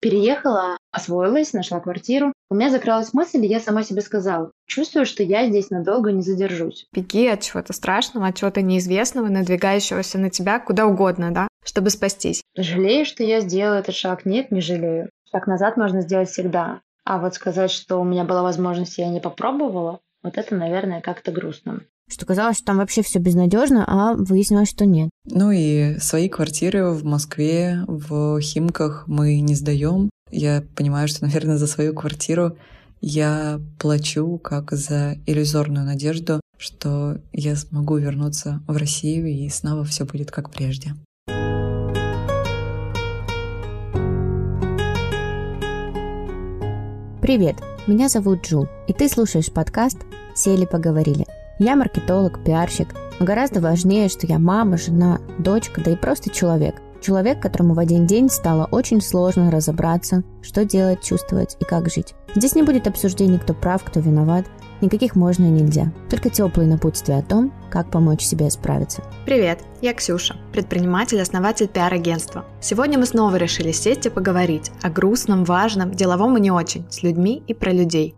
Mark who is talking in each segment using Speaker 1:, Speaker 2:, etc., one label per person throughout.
Speaker 1: Переехала, освоилась, нашла квартиру. У меня закралась мысль, и я сама себе сказала, чувствую, что я здесь надолго не задержусь.
Speaker 2: Беги от чего-то страшного, от чего-то неизвестного, надвигающегося на тебя куда угодно, да, чтобы спастись.
Speaker 1: Жалею, что я сделала этот шаг? Нет, не жалею. Шаг назад можно сделать всегда. А вот сказать, что у меня была возможность, и я не попробовала, вот это, наверное, как-то грустно
Speaker 3: что казалось, что там вообще все безнадежно, а выяснилось, что нет.
Speaker 4: Ну и свои квартиры в Москве, в Химках мы не сдаем. Я понимаю, что, наверное, за свою квартиру я плачу как за иллюзорную надежду, что я смогу вернуться в Россию и снова все будет как прежде.
Speaker 3: Привет, меня зовут Джул, и ты слушаешь подкаст «Сели поговорили». Я маркетолог, пиарщик, но гораздо важнее, что я мама, жена, дочка, да и просто человек. Человек, которому в один день стало очень сложно разобраться, что делать, чувствовать и как жить. Здесь не будет обсуждений, кто прав, кто виноват, никаких можно и нельзя. Только теплые напутствия о том, как помочь себе справиться.
Speaker 2: Привет, я Ксюша, предприниматель, основатель пиар-агентства. Сегодня мы снова решили сесть и поговорить о грустном, важном, деловом и не очень, с людьми и про людей.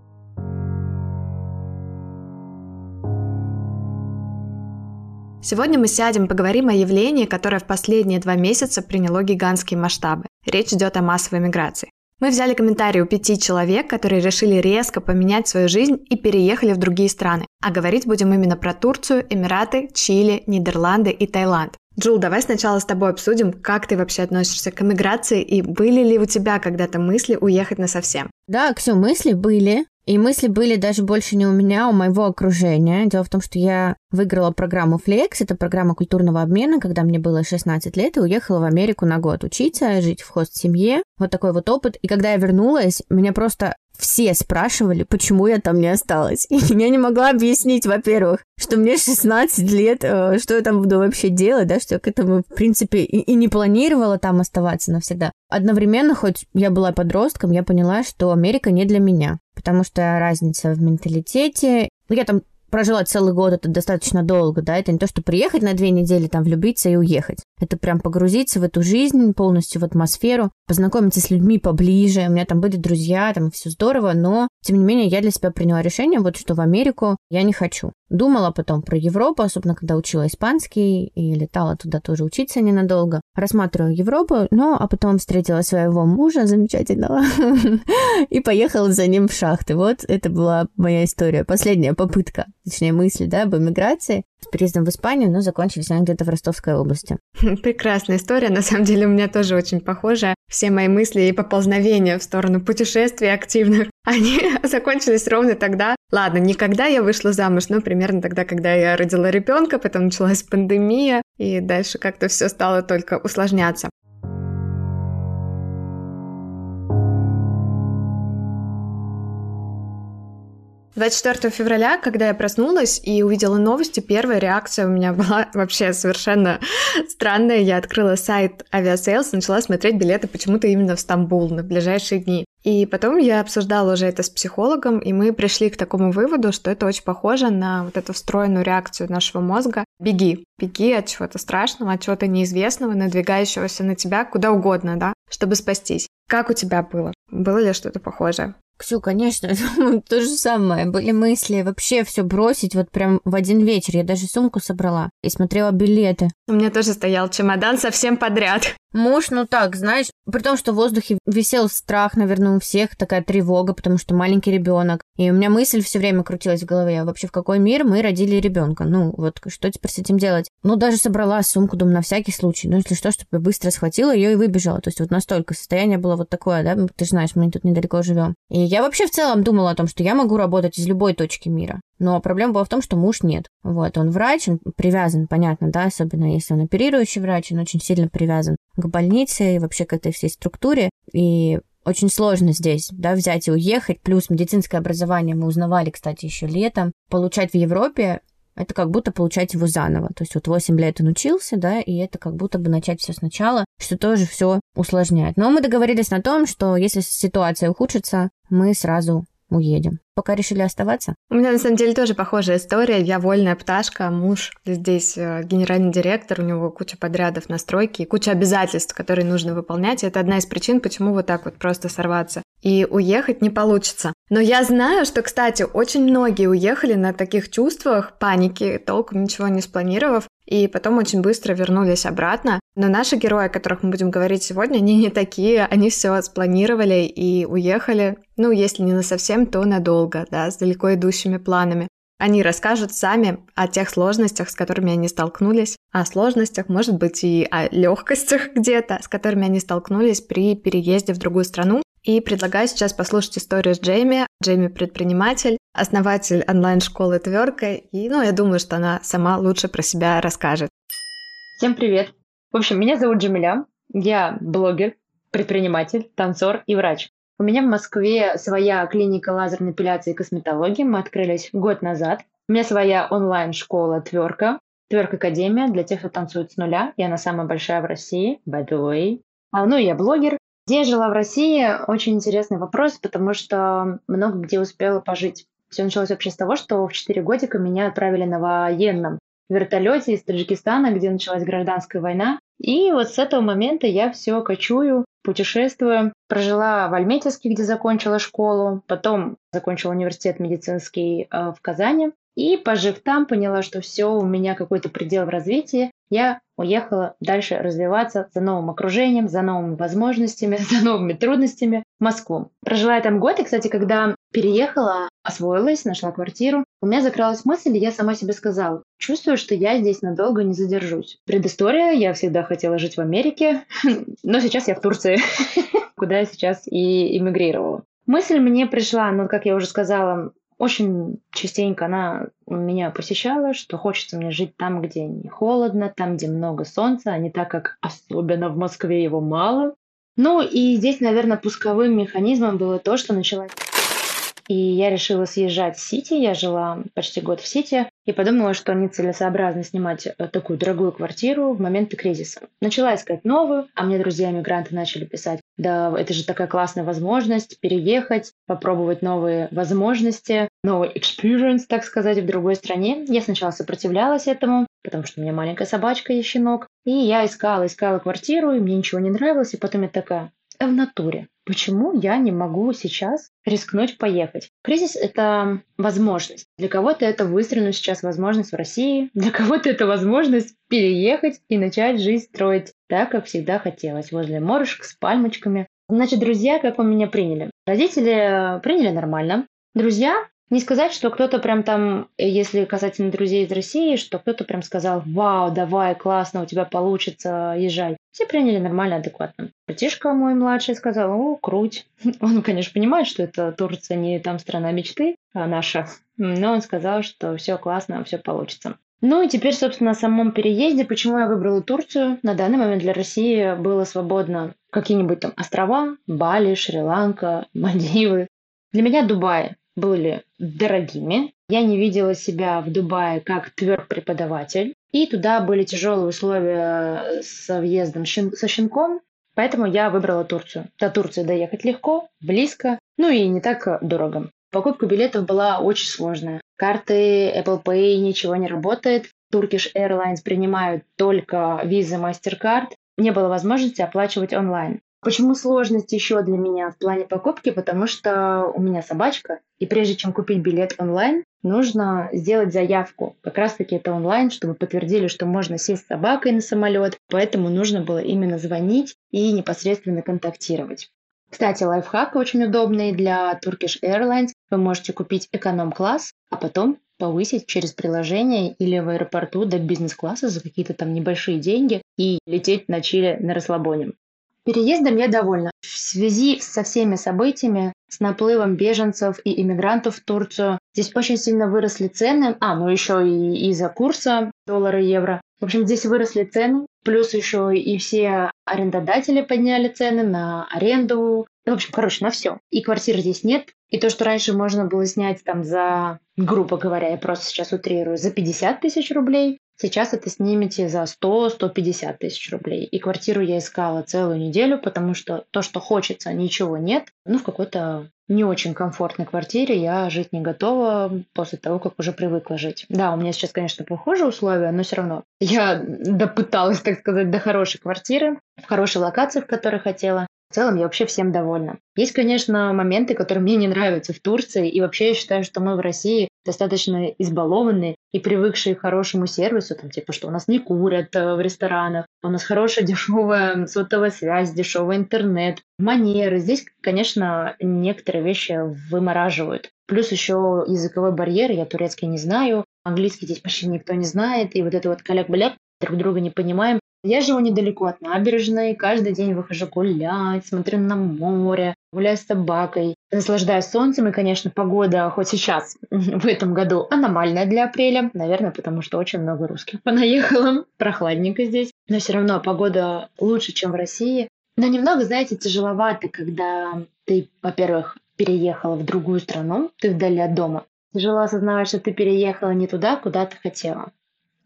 Speaker 2: Сегодня мы сядем, поговорим о явлении, которое в последние два месяца приняло гигантские масштабы. Речь идет о массовой миграции. Мы взяли комментарии у пяти человек, которые решили резко поменять свою жизнь и переехали в другие страны. А говорить будем именно про Турцию, Эмираты, Чили, Нидерланды и Таиланд. Джул, давай сначала с тобой обсудим, как ты вообще относишься к эмиграции и были ли у тебя когда-то мысли уехать на совсем?
Speaker 3: Да, Ксю, мысли были. И мысли были даже больше не у меня, а у моего окружения. Дело в том, что я выиграла программу Flex, это программа культурного обмена, когда мне было 16 лет, и уехала в Америку на год учиться, жить в хост-семье. Вот такой вот опыт. И когда я вернулась, меня просто все спрашивали, почему я там не осталась. И я не могла объяснить, во-первых, что мне 16 лет, э, что я там буду вообще делать, да, что я к этому, в принципе, и, и не планировала там оставаться навсегда. Одновременно, хоть я была подростком, я поняла, что Америка не для меня, потому что разница в менталитете. Ну, я там прожила целый год, это достаточно долго, да, это не то, что приехать на две недели, там, влюбиться и уехать. Это прям погрузиться в эту жизнь, полностью в атмосферу, познакомиться с людьми поближе. У меня там были друзья, там все здорово, но, тем не менее, я для себя приняла решение, вот что в Америку я не хочу. Думала потом про Европу, особенно когда учила испанский и летала туда тоже учиться ненадолго. Рассматривала Европу, ну, а потом встретила своего мужа замечательного и поехала за ним в шахты. Вот это была моя история, последняя попытка, точнее мысль, да, об эмиграции с переездом в Испанию, но закончились они где-то в Ростовской области.
Speaker 2: Прекрасная история, на самом деле у меня тоже очень похожая. Все мои мысли и поползновения в сторону путешествий активных, они закончились ровно тогда. Ладно, никогда я вышла замуж, но примерно тогда, когда я родила ребенка, потом началась пандемия, и дальше как-то все стало только усложняться. 24 февраля, когда я проснулась и увидела новости, первая реакция у меня была вообще совершенно странная. Я открыла сайт Aviasales, начала смотреть билеты почему-то именно в Стамбул на ближайшие дни. И потом я обсуждала уже это с психологом, и мы пришли к такому выводу, что это очень похоже на вот эту встроенную реакцию нашего мозга. Беги, беги от чего-то страшного, от чего-то неизвестного, надвигающегося на тебя куда угодно, да, чтобы спастись. Как у тебя было? Было ли что-то похожее?
Speaker 3: Ксю, конечно, то же самое. Были мысли вообще все бросить вот прям в один вечер. Я даже сумку собрала и смотрела билеты.
Speaker 2: У меня тоже стоял чемодан совсем подряд.
Speaker 3: Муж, ну так, знаешь, при том, что в воздухе висел страх, наверное, у всех, такая тревога, потому что маленький ребенок. И у меня мысль все время крутилась в голове, а вообще в какой мир мы родили ребенка? Ну, вот что теперь с этим делать? Ну, даже собрала сумку, думаю, на всякий случай. Ну, если что, чтобы быстро схватила ее и выбежала. То есть вот настолько состояние было вот такое, да, ты же знаешь, мы тут недалеко живем. И я вообще в целом думала о том, что я могу работать из любой точки мира. Но проблема была в том, что муж нет. Вот, он врач, он привязан, понятно, да, особенно если он оперирующий врач, он очень сильно привязан к больнице и вообще к этой всей структуре. И очень сложно здесь, да, взять и уехать. Плюс медицинское образование мы узнавали, кстати, еще летом. Получать в Европе это как будто получать его заново. То есть вот 8 лет он учился, да, и это как будто бы начать все сначала, что тоже все усложняет. Но мы договорились на том, что если ситуация ухудшится, мы сразу уедем. Пока решили оставаться.
Speaker 2: У меня на самом деле тоже похожая история. Я вольная пташка, муж здесь э, генеральный директор, у него куча подрядов на стройке и куча обязательств, которые нужно выполнять. Это одна из причин, почему вот так вот просто сорваться и уехать не получится. Но я знаю, что, кстати, очень многие уехали на таких чувствах паники, толком ничего не спланировав, и потом очень быстро вернулись обратно. Но наши герои, о которых мы будем говорить сегодня, они не такие, они все спланировали и уехали, ну, если не на совсем, то надолго, да, с далеко идущими планами. Они расскажут сами о тех сложностях, с которыми они столкнулись, о сложностях, может быть, и о легкостях где-то, с которыми они столкнулись при переезде в другую страну. И предлагаю сейчас послушать историю с Джейми. Джейми предприниматель, основатель онлайн-школы Тверка, и, ну, я думаю, что она сама лучше про себя расскажет.
Speaker 1: Всем привет! В общем, меня зовут Джамиля, я блогер, предприниматель, танцор и врач. У меня в Москве своя клиника лазерной эпиляции и косметологии. Мы открылись год назад. У меня своя онлайн-школа Тверка, Тверк Академия для тех, кто танцует с нуля. И она самая большая в России, by the way. А, ну, я блогер. Где я жила в России? Очень интересный вопрос, потому что много где успела пожить. Все началось вообще с того, что в 4 годика меня отправили на военном вертолете из Таджикистана, где началась гражданская война. И вот с этого момента я все кочую, путешествую. Прожила в Альметьевске, где закончила школу, потом закончила университет медицинский э, в Казани. И, пожив там, поняла, что все, у меня какой-то предел в развитии. Я уехала дальше развиваться за новым окружением, за новыми возможностями, за новыми трудностями Москву. Прожила я там год, и, кстати, когда переехала, освоилась, нашла квартиру, у меня закралась мысль, и я сама себе сказала, чувствую, что я здесь надолго не задержусь. Предыстория, я всегда хотела жить в Америке, но сейчас я в Турции, куда я сейчас и эмигрировала. Мысль мне пришла, ну, как я уже сказала, очень частенько она меня посещала, что хочется мне жить там, где не холодно, там, где много солнца, а не так, как особенно в Москве его мало. Ну и здесь, наверное, пусковым механизмом было то, что началась и я решила съезжать в Сити. Я жила почти год в Сити и подумала, что нецелесообразно снимать э, такую дорогую квартиру в моменты кризиса. Начала искать новую, а мне друзья-мигранты начали писать, да, это же такая классная возможность переехать, попробовать новые возможности, новый experience, так сказать, в другой стране. Я сначала сопротивлялась этому, потому что у меня маленькая собачка и щенок. И я искала, искала квартиру, и мне ничего не нравилось, и потом я такая, в натуре. Почему я не могу сейчас рискнуть поехать? Кризис – это возможность. Для кого-то это выстрелить сейчас возможность в России, для кого-то это возможность переехать и начать жизнь строить так, как всегда хотелось, возле морышек с пальмочками. Значит, друзья, как вы меня приняли? Родители приняли нормально. Друзья не сказать, что кто-то прям там, если касательно друзей из России, что кто-то прям сказал, вау, давай, классно, у тебя получится, езжай. Все приняли нормально, адекватно. Братишка мой младший сказал, о, круть. Он, конечно, понимает, что это Турция не там страна мечты, а наша. Но он сказал, что все классно, все получится. Ну и теперь, собственно, о самом переезде. Почему я выбрала Турцию? На данный момент для России было свободно какие-нибудь там острова, Бали, Шри-Ланка, Мальдивы. Для меня Дубай были дорогими. Я не видела себя в Дубае как тверд преподаватель. И туда были тяжелые условия с въездом со щенком. Поэтому я выбрала Турцию. До Турции доехать легко, близко, ну и не так дорого. Покупка билетов была очень сложная. Карты Apple Pay ничего не работает. Turkish Airlines принимают только визы MasterCard. Не было возможности оплачивать онлайн. Почему сложность еще для меня в плане покупки? Потому что у меня собачка, и прежде чем купить билет онлайн, нужно сделать заявку. Как раз таки это онлайн, чтобы подтвердили, что можно сесть с собакой на самолет. Поэтому нужно было именно звонить и непосредственно контактировать. Кстати, лайфхак очень удобный для Turkish Airlines. Вы можете купить эконом-класс, а потом повысить через приложение или в аэропорту до бизнес-класса за какие-то там небольшие деньги и лететь на Чили на расслабоне. Переездом я довольна. В связи со всеми событиями, с наплывом беженцев и иммигрантов в Турцию, здесь очень сильно выросли цены. А, ну еще и из-за курса доллара и евро. В общем, здесь выросли цены, плюс еще и все арендодатели подняли цены на аренду. Ну, в общем, короче, на все. И квартир здесь нет. И то, что раньше можно было снять там за, грубо говоря, я просто сейчас утрирую, за 50 тысяч рублей, Сейчас это снимете за 100-150 тысяч рублей. И квартиру я искала целую неделю, потому что то, что хочется, ничего нет. Ну, в какой-то не очень комфортной квартире я жить не готова после того, как уже привыкла жить. Да, у меня сейчас, конечно, похожие условия, но все равно я допыталась, так сказать, до хорошей квартиры, в хорошей локации, в которой хотела. В целом я вообще всем довольна. Есть, конечно, моменты, которые мне не нравятся в Турции, и вообще я считаю, что мы в России достаточно избалованные и привыкшие к хорошему сервису, там, типа, что у нас не курят э, в ресторанах, у нас хорошая дешевая сотовая связь, дешевый интернет, манеры. Здесь, конечно, некоторые вещи вымораживают. Плюс еще языковой барьер, я турецкий не знаю, английский здесь почти никто не знает, и вот это вот коляк-баляк, друг друга не понимаем. Я живу недалеко от набережной, каждый день выхожу гулять, смотрю на море, гуляю с собакой, наслаждаюсь солнцем. И, конечно, погода хоть сейчас, в этом году, аномальная для апреля. Наверное, потому что очень много русских понаехало. Прохладненько здесь. Но все равно погода лучше, чем в России. Но немного, знаете, тяжеловато, когда ты, во-первых, переехала в другую страну, ты вдали от дома. Тяжело осознавать, что ты переехала не туда, куда ты хотела.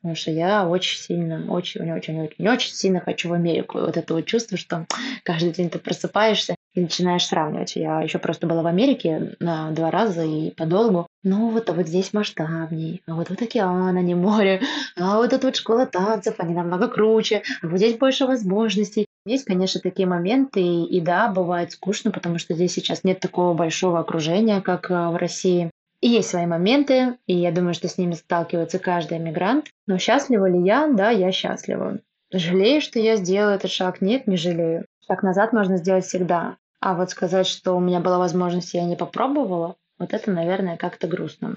Speaker 1: Потому что я очень сильно, очень, очень, очень, очень сильно хочу в Америку. И вот это вот чувство, что каждый день ты просыпаешься и начинаешь сравнивать. Я еще просто была в Америке на два раза и подолгу. Ну, вот, а вот здесь масштабней, а вот вот океан, а не море, а вот эта вот школа танцев, они намного круче, а вот здесь больше возможностей. Есть, конечно, такие моменты, и, и да, бывает скучно, потому что здесь сейчас нет такого большого окружения, как а, в России. Есть свои моменты, и я думаю, что с ними сталкивается каждый иммигрант. Но счастлива ли я? Да, я счастлива. Жалею, что я сделала этот шаг? Нет, не жалею. Шаг назад можно сделать всегда. А вот сказать, что у меня была возможность, я не попробовала, вот это, наверное, как-то грустно.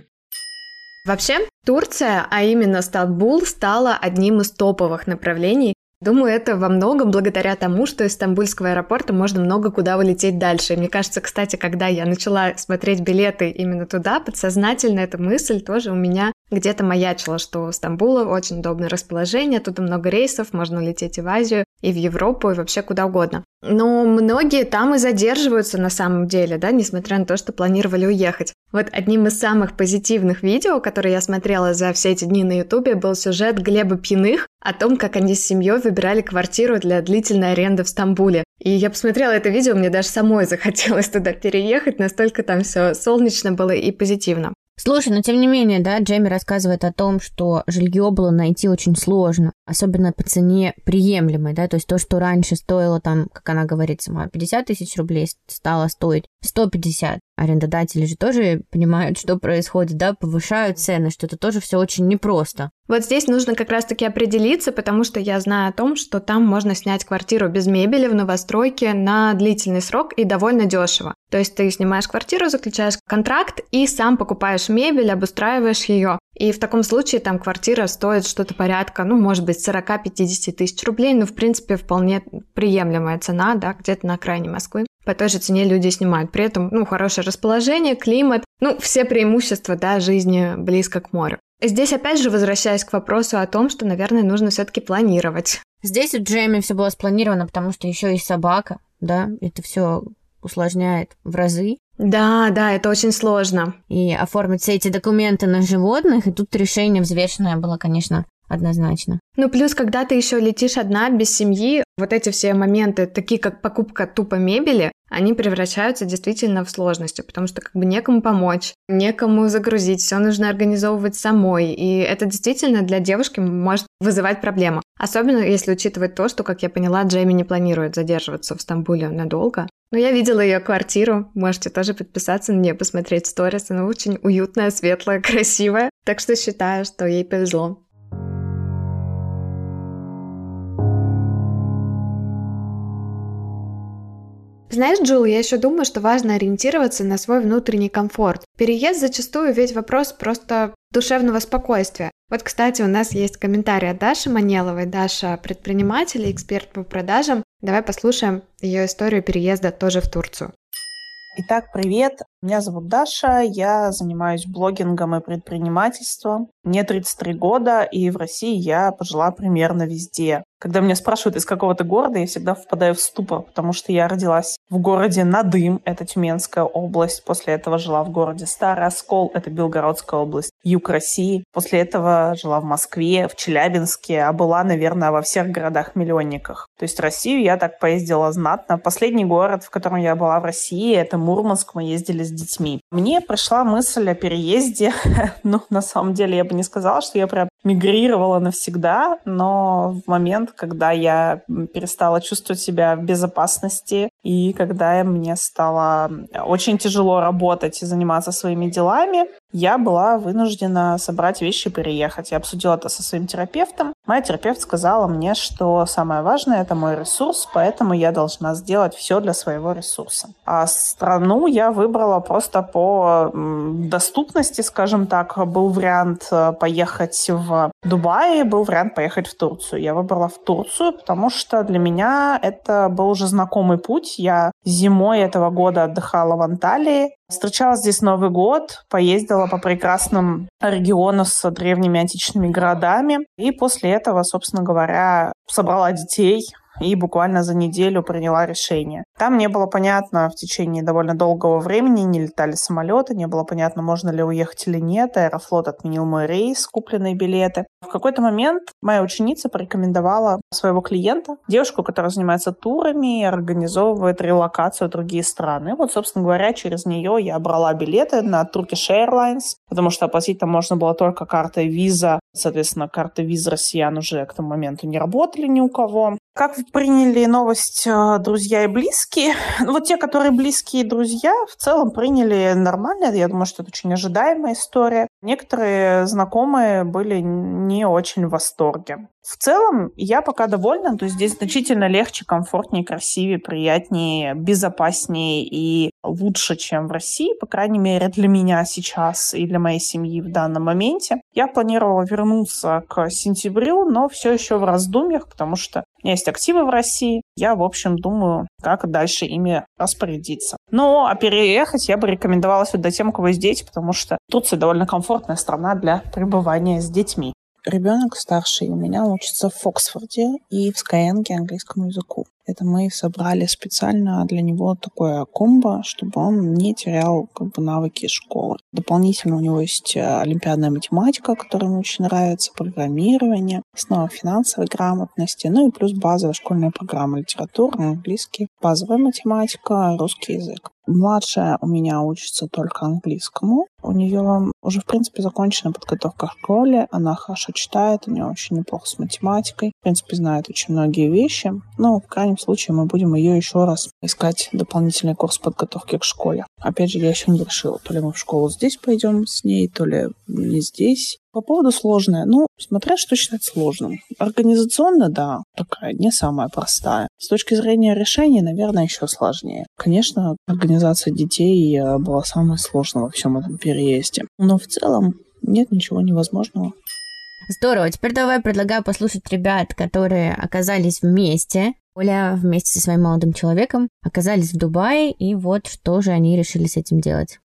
Speaker 2: Вообще, Турция, а именно Стамбул, стала одним из топовых направлений Думаю, это во многом благодаря тому, что из Стамбульского аэропорта можно много куда улететь дальше. И мне кажется, кстати, когда я начала смотреть билеты именно туда, подсознательно эта мысль тоже у меня где-то маячила, что у Стамбула очень удобное расположение, тут много рейсов, можно улететь и в Азию, и в Европу, и вообще куда угодно. Но многие там и задерживаются на самом деле, да, несмотря на то, что планировали уехать. Вот одним из самых позитивных видео, которые я смотрела за все эти дни на Ютубе, был сюжет Глеба Пьяных о том, как они с семьей выбирали квартиру для длительной аренды в Стамбуле. И я посмотрела это видео, мне даже самой захотелось туда переехать, настолько там все солнечно было и позитивно.
Speaker 3: Слушай, но тем не менее, да, Джейми рассказывает о том, что жилье было найти очень сложно, особенно по цене приемлемой, да, то есть то, что раньше стоило там, как она говорит сама, 50 тысяч рублей, стало стоить 150. Арендодатели же тоже понимают, что происходит, да, повышают цены, что это тоже все очень непросто.
Speaker 2: Вот здесь нужно как раз-таки определиться, потому что я знаю о том, что там можно снять квартиру без мебели в новостройке на длительный срок и довольно дешево. То есть ты снимаешь квартиру, заключаешь контракт и сам покупаешь мебель, обустраиваешь ее. И в таком случае там квартира стоит что-то порядка, ну, может быть, 40-50 тысяч рублей, но, в принципе, вполне приемлемая цена, да, где-то на окраине Москвы. По той же цене люди снимают. При этом, ну, хорошее расположение, климат, ну, все преимущества, да, жизни близко к морю. Здесь опять же возвращаясь к вопросу о том, что, наверное, нужно все-таки планировать.
Speaker 3: Здесь у Джейми все было спланировано, потому что еще есть собака, да, это все усложняет в разы.
Speaker 2: Да, да, это очень сложно.
Speaker 3: И оформить все эти документы на животных, и тут решение взвешенное было, конечно, однозначно.
Speaker 2: Ну, плюс, когда ты еще летишь одна, без семьи, вот эти все моменты, такие как покупка тупо мебели, они превращаются действительно в сложности, потому что как бы некому помочь, некому загрузить, все нужно организовывать самой, и это действительно для девушки может вызывать проблему. Особенно если учитывать то, что, как я поняла, Джейми не планирует задерживаться в Стамбуле надолго. Но я видела ее квартиру, можете тоже подписаться на нее, посмотреть сторис, она очень уютная, светлая, красивая, так что считаю, что ей повезло. Знаешь, Джул, я еще думаю, что важно ориентироваться на свой внутренний комфорт. Переезд зачастую ведь вопрос просто душевного спокойствия. Вот, кстати, у нас есть комментарий от Даши Манеловой. Даша – предприниматель и эксперт по продажам. Давай послушаем ее историю переезда тоже в Турцию.
Speaker 5: Итак, привет. Меня зовут Даша, я занимаюсь блогингом и предпринимательством. Мне 33 года, и в России я пожила примерно везде. Когда меня спрашивают, из какого то города, я всегда впадаю в ступор, потому что я родилась в городе Надым, это Тюменская область. После этого жила в городе Старый Оскол, это Белгородская область, юг России. После этого жила в Москве, в Челябинске, а была, наверное, во всех городах-миллионниках. То есть Россию я так поездила знатно. Последний город, в котором я была в России, это Мурманск. Мы ездили с детьми. Мне пришла мысль о переезде. ну, на самом деле, я бы не сказала, что я прям мигрировала навсегда, но в момент, когда я перестала чувствовать себя в безопасности и когда мне стало очень тяжело работать и заниматься своими делами, я была вынуждена собрать вещи и переехать. Я обсудила это со своим терапевтом. Моя терапевт сказала мне, что самое важное — это мой ресурс, поэтому я должна сделать все для своего ресурса. А страну я выбрала просто по доступности, скажем так. Был вариант э, поехать в Дубай, был вариант поехать в Турцию. Я выбрала в Турцию, потому что для меня это был уже знакомый путь. Я зимой этого года отдыхала в Анталии, Встречала здесь Новый год, поездила по прекрасным региону с древними античными городами. И после этого, собственно говоря, собрала детей, и буквально за неделю приняла решение. Там не было понятно в течение довольно долгого времени, не летали самолеты, не было понятно, можно ли уехать или нет. Аэрофлот отменил мой рейс, купленные билеты. В какой-то момент моя ученица порекомендовала своего клиента, девушку, которая занимается турами и организовывает релокацию в другие страны. Вот, собственно говоря, через нее я брала билеты на Turkish Airlines, потому что оплатить там можно было только картой виза. Соответственно, карты виз россиян уже к тому моменту не работали ни у кого. Как приняли новость э, друзья и близкие? Ну, вот те, которые близкие друзья, в целом приняли нормально. Я думаю, что это очень ожидаемая история. Некоторые знакомые были не очень в восторге. В целом, я пока довольна, то есть здесь значительно легче, комфортнее, красивее, приятнее, безопаснее и лучше, чем в России, по крайней мере, для меня сейчас и для моей семьи в данном моменте. Я планировала вернуться к сентябрю, но все еще в раздумьях, потому что у меня есть активы в России. Я, в общем, думаю, как дальше ими распорядиться. Но а переехать я бы рекомендовала сюда тем, у кого есть дети, потому что Турция довольно комфортная страна для пребывания с детьми. Ребенок старший у меня учится в Фоксфорде и в Скайенге английскому языку. Это мы собрали специально для него такое комбо, чтобы он не терял как бы, навыки школы. Дополнительно у него есть э, олимпиадная математика, которая ему очень нравится, программирование, снова финансовой грамотности, ну и плюс базовая школьная программа литература, английский, базовая математика, русский язык. Младшая у меня учится только английскому. У нее уже, в принципе, закончена подготовка в школе. Она хорошо читает, у нее очень неплохо с математикой. В принципе, знает очень многие вещи. Но, в крайнем случае, мы будем ее еще раз искать дополнительный курс подготовки к школе. Опять же, я еще не решила, то ли мы в школу здесь пойдем с ней, то ли не здесь. По поводу сложное. Ну, смотря что считать сложным. Организационно, да, такая не самая простая. С точки зрения решения, наверное, еще сложнее. Конечно, организация детей э, была самой сложной во всем этом переезде. Но в целом нет ничего невозможного.
Speaker 3: Здорово. Теперь давай предлагаю послушать ребят, которые оказались вместе. Оля вместе со своим молодым человеком оказались в Дубае, и вот что же они решили с этим делать.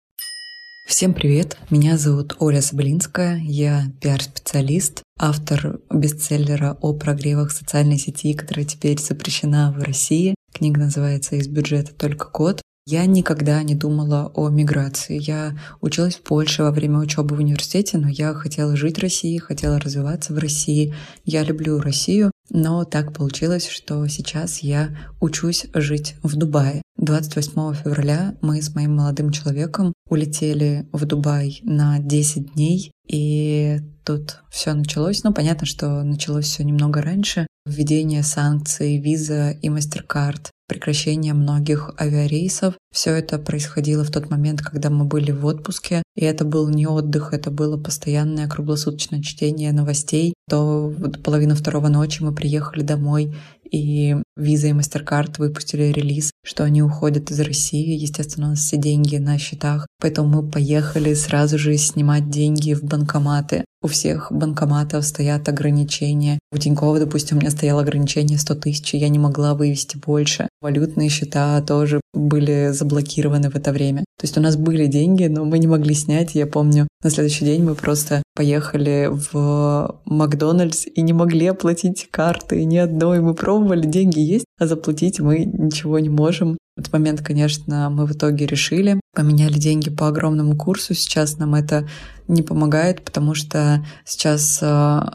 Speaker 4: Всем привет! Меня зовут Оля Саблинская, я пиар-специалист, автор бестселлера о прогревах социальной сети, которая теперь запрещена в России. Книга называется «Из бюджета только код». Я никогда не думала о миграции. Я училась в Польше во время учебы в университете, но я хотела жить в России, хотела развиваться в России. Я люблю Россию, но так получилось, что сейчас я учусь жить в Дубае. 28 февраля мы с моим молодым человеком улетели в Дубай на 10 дней, и тут все началось. Ну, понятно, что началось все немного раньше. Введение санкций, виза и MasterCard, прекращение многих авиарейсов. Все это происходило в тот момент, когда мы были в отпуске, и это был не отдых, это было постоянное круглосуточное чтение новостей до половины второго ночи мы приехали домой, и Visa и MasterCard выпустили релиз, что они уходят из России. Естественно, у нас все деньги на счетах, поэтому мы поехали сразу же снимать деньги в банкоматы. У всех банкоматов стоят ограничения. У Тинькова, допустим, у меня стояло ограничение 100 тысяч, я не могла вывести больше. Валютные счета тоже были заблокированы в это время. То есть у нас были деньги, но мы не могли снять. Я помню, на следующий день мы просто поехали в Макдональдс и не могли оплатить карты ни одной. Мы пробовали, деньги есть, а заплатить мы ничего не можем. В этот момент, конечно, мы в итоге решили, поменяли деньги по огромному курсу. Сейчас нам это не помогает, потому что сейчас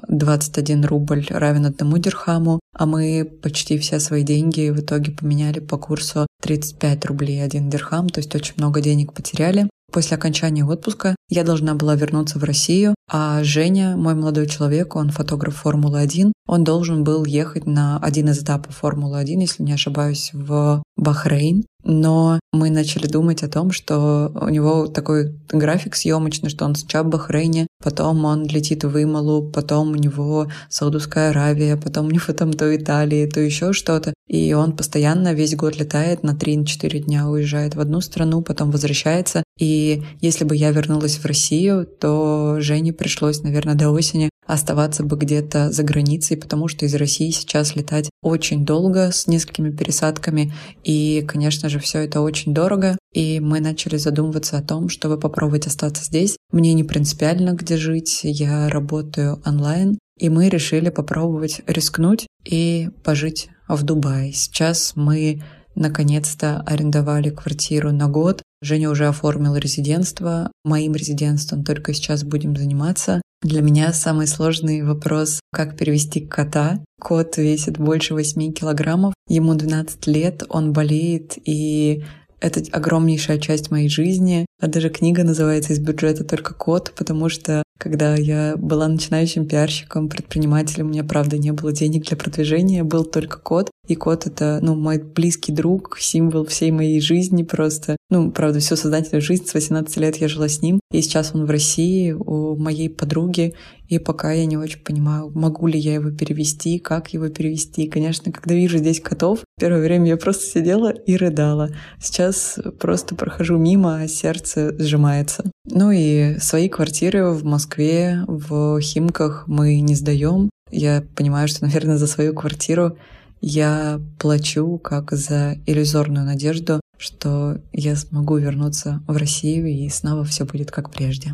Speaker 4: 21 э, рубль равен одному дирхаму, а мы почти все свои деньги в итоге поменяли по курсу 35 рублей один дирхам, то есть очень много денег потеряли. После окончания отпуска я должна была вернуться в Россию, а Женя, мой молодой человек, он фотограф Формулы-1, он должен был ехать на один из этапов Формулы-1, если не ошибаюсь, в Бахрейн. Но мы начали думать о том, что у него такой график съемочный, что он сначала в Бахрейне, потом он летит в Ималу, потом у него Саудовская Аравия, потом у него там то Италия, то еще что-то. И он постоянно весь год летает, на 3-4 дня уезжает в одну страну, потом возвращается. И если бы я вернулась в Россию, то Жене пришлось, наверное, до осени оставаться бы где-то за границей, потому что из России сейчас летать очень долго, с несколькими пересадками, и, конечно же, все это очень дорого, и мы начали задумываться о том, чтобы попробовать остаться здесь. Мне не принципиально, где жить, я работаю онлайн, и мы решили попробовать рискнуть и пожить в Дубае. Сейчас мы наконец-то арендовали квартиру на год. Женя уже оформил резидентство. Моим резидентством только сейчас будем заниматься. Для меня самый сложный вопрос, как перевести кота. Кот весит больше 8 килограммов, ему 12 лет, он болеет, и это огромнейшая часть моей жизни. А даже книга называется «Из бюджета только кот», потому что когда я была начинающим пиарщиком, предпринимателем, у меня, правда, не было денег для продвижения, был только кот. И кот — это, ну, мой близкий друг, символ всей моей жизни просто. Ну, правда, всю сознательную жизнь с 18 лет я жила с ним. И сейчас он в России у моей подруги. И пока я не очень понимаю, могу ли я его перевести, как его перевести. Конечно, когда вижу здесь котов, первое время я просто сидела и рыдала. Сейчас просто прохожу мимо, а сердце сжимается. Ну и свои квартиры в Москве, в Химках мы не сдаем. Я понимаю, что, наверное, за свою квартиру я плачу как за иллюзорную надежду, что я смогу вернуться в Россию и снова все будет как прежде.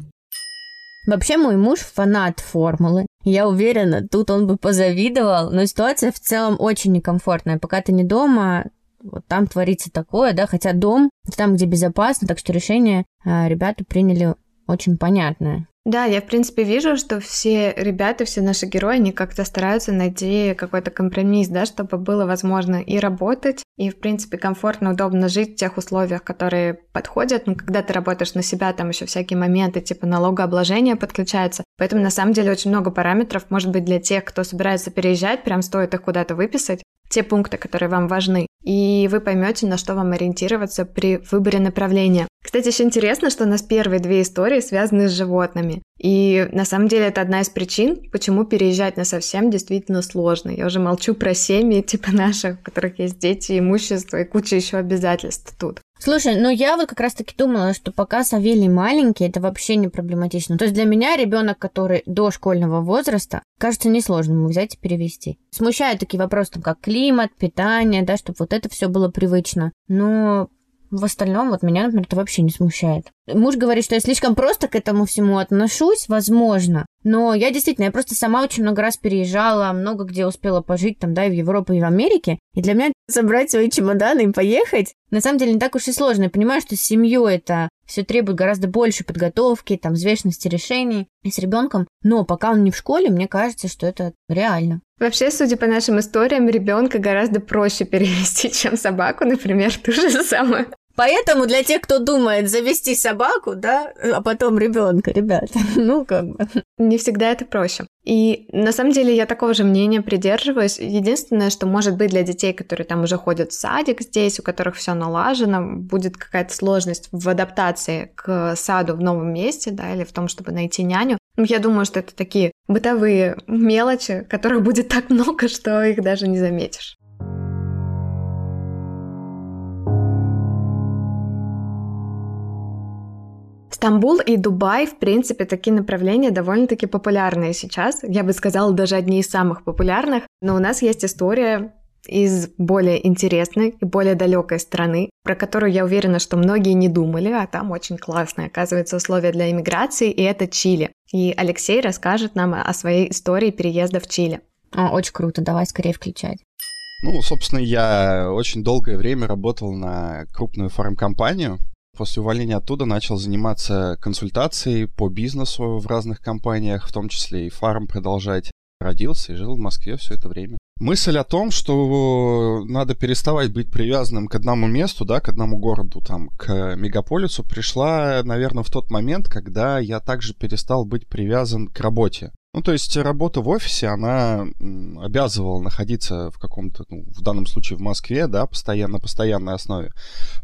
Speaker 3: Вообще мой муж фанат формулы. Я уверена, тут он бы позавидовал, но ситуация в целом очень некомфортная. Пока ты не дома, вот там творится такое, да, хотя дом там, где безопасно, так что решение э, ребята приняли очень понятное.
Speaker 2: Да, я, в принципе, вижу, что все ребята, все наши герои, они как-то стараются найти какой-то компромисс, да, чтобы было возможно и работать, и, в принципе, комфортно, удобно жить в тех условиях, которые подходят. Ну, когда ты работаешь на себя, там еще всякие моменты, типа налогообложения подключаются. Поэтому, на самом деле, очень много параметров, может быть, для тех, кто собирается переезжать, прям стоит их куда-то выписать, те пункты, которые вам важны, и вы поймете, на что вам ориентироваться при выборе направления. Кстати, еще интересно, что у нас первые две истории связаны с животными. И на самом деле это одна из причин, почему переезжать на совсем действительно сложно. Я уже молчу про семьи типа наших, у которых есть дети, имущество и куча еще обязательств тут.
Speaker 3: Слушай, ну я вот как раз-таки думала, что пока Савелий маленький, это вообще не проблематично. То есть для меня ребенок, который до школьного возраста, кажется несложным взять и перевести. Смущают такие вопросы, там, как климат, питание, да, чтобы вот это все было привычно. Но в остальном вот меня, например, это вообще не смущает. Муж говорит, что я слишком просто к этому всему отношусь, возможно. Но я действительно, я просто сама очень много раз переезжала, много где успела пожить, там, да, и в Европу, и в Америке. И для меня собрать свои чемоданы и поехать, на самом деле, не так уж и сложно. Я понимаю, что с семьей это все требует гораздо больше подготовки, там, взвешенности решений и с ребенком. Но пока он не в школе, мне кажется, что это реально.
Speaker 2: Вообще, судя по нашим историям, ребенка гораздо проще перевести, чем собаку, например, ту же самую.
Speaker 3: Поэтому для тех, кто думает завести собаку, да, а потом ребенка, ребята, ну как бы.
Speaker 2: Не всегда это проще. И на самом деле я такого же мнения придерживаюсь. Единственное, что может быть для детей, которые там уже ходят в садик здесь, у которых все налажено, будет какая-то сложность в адаптации к саду в новом месте, да, или в том, чтобы найти няню. Ну, я думаю, что это такие бытовые мелочи, которых будет так много, что их даже не заметишь. Стамбул и Дубай, в принципе, такие направления довольно-таки популярные сейчас. Я бы сказала, даже одни из самых популярных. Но у нас есть история из более интересной и более далекой страны, про которую я уверена, что многие не думали, а там очень классные, оказывается, условия для иммиграции, и это Чили. И Алексей расскажет нам о своей истории переезда в Чили.
Speaker 3: О, очень круто, давай скорее включать.
Speaker 6: Ну, собственно, я очень долгое время работал на крупную фармкомпанию. После увольнения оттуда начал заниматься консультацией по бизнесу в разных компаниях, в том числе и фарм продолжать. Родился и жил в Москве все это время. Мысль о том, что надо переставать быть привязанным к одному месту, да, к одному городу, там, к мегаполису, пришла, наверное, в тот момент, когда я также перестал быть привязан к работе. Ну, то есть работа в офисе, она обязывала находиться в каком-то, ну, в данном случае в Москве, да, постоянно, на постоянной основе.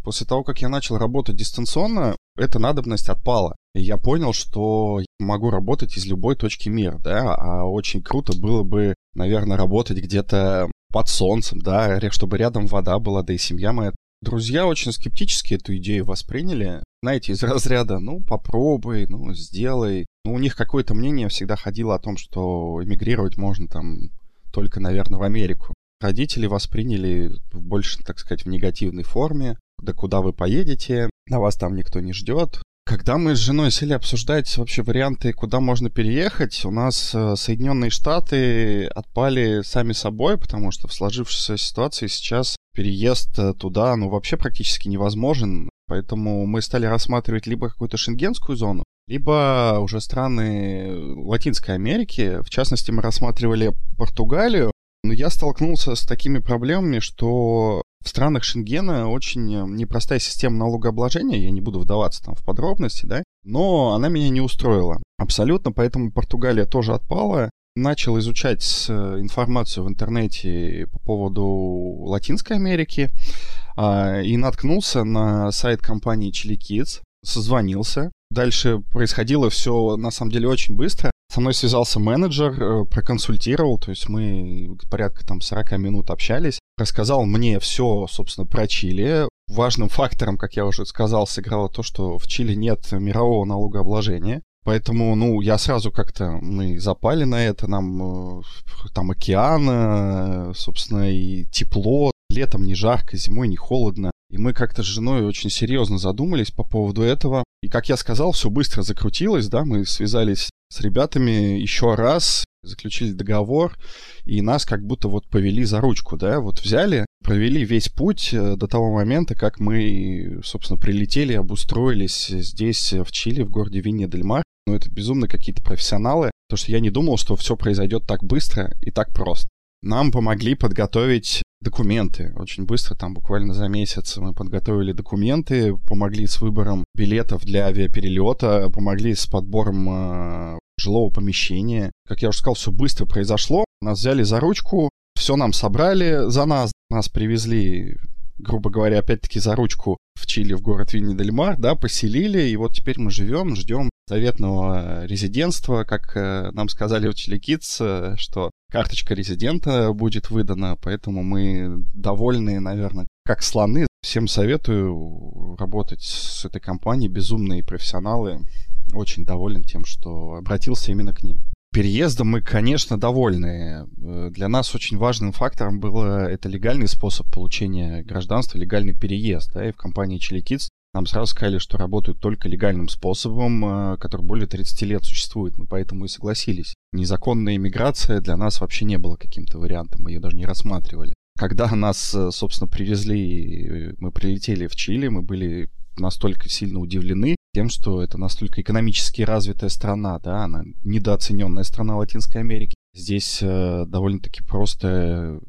Speaker 6: После того, как я начал работать дистанционно, эта надобность отпала. И я понял, что могу работать из любой точки мира, да, а очень круто было бы, наверное, работать где-то под солнцем, да, чтобы рядом вода была, да и семья моя. Друзья очень скептически эту идею восприняли. Знаете, из разряда, ну, попробуй, ну, сделай. Ну, у них какое-то мнение всегда ходило о том, что эмигрировать можно там только, наверное, в Америку. Родители восприняли больше, так сказать, в негативной форме. Да куда вы поедете? На вас там никто не ждет. Когда мы с женой сели обсуждать вообще варианты, куда можно переехать, у нас э, Соединенные Штаты отпали сами собой, потому что в сложившейся ситуации сейчас переезд э, туда, ну, вообще практически невозможен. Поэтому мы стали рассматривать либо какую-то шенгенскую зону, либо уже страны Латинской Америки. В частности, мы рассматривали Португалию. Но я столкнулся с такими проблемами, что в странах Шенгена очень непростая система налогообложения, я не буду вдаваться там в подробности, да, но она меня не устроила абсолютно, поэтому Португалия тоже отпала. Начал изучать э, информацию в интернете по поводу Латинской Америки и наткнулся на сайт компании Chili Kids, созвонился. Дальше происходило все, на самом деле, очень быстро. Со мной связался менеджер, э, проконсультировал, то есть мы порядка там 40 минут общались, рассказал мне все, собственно, про Чили. Важным фактором, как я уже сказал, сыграло то, что в Чили нет мирового налогообложения. Поэтому, ну, я сразу как-то, мы запали на это, нам э, там океан, э, собственно, и тепло, летом не жарко, зимой не холодно. И мы как-то с женой очень серьезно задумались по поводу этого. И, как я сказал, все быстро закрутилось, да, мы связались с ребятами еще раз, заключили договор, и нас как будто вот повели за ручку, да, вот взяли, провели весь путь э, до того момента, как мы, собственно, прилетели, обустроились здесь, в Чили, в городе Винья-дель-Мар. Ну, это безумно какие-то профессионалы, потому что я не думал, что все произойдет так быстро и так просто. Нам помогли подготовить документы. Очень быстро, там буквально за месяц мы подготовили документы, помогли с выбором билетов для авиаперелета, помогли с подбором э, жилого помещения. Как я уже сказал, все быстро произошло. Нас взяли за ручку, все нам собрали за нас. Нас привезли, грубо говоря, опять-таки за ручку в Чили, в город Винни-дель-Мар, да, поселили, и вот теперь мы живем, ждем заветного резидентства, как э, нам сказали в Чили Kids, э, что карточка резидента будет выдана, поэтому мы довольны, наверное, как слоны. Всем советую работать с этой компанией, безумные профессионалы. Очень доволен тем, что обратился именно к ним. Переездом мы, конечно, довольны. Э, для нас очень важным фактором был это легальный способ получения гражданства, легальный переезд. Да, и в компании Kids нам сразу сказали, что работают только легальным способом, э, который более 30 лет существует. Мы поэтому и согласились. Незаконная иммиграция для нас вообще не было каким-то вариантом, мы ее даже не рассматривали. Когда нас, э, собственно, привезли, мы прилетели в Чили, мы были настолько сильно удивлены тем, что это настолько экономически развитая страна, да, она недооцененная страна Латинской Америки. Здесь э, довольно-таки просто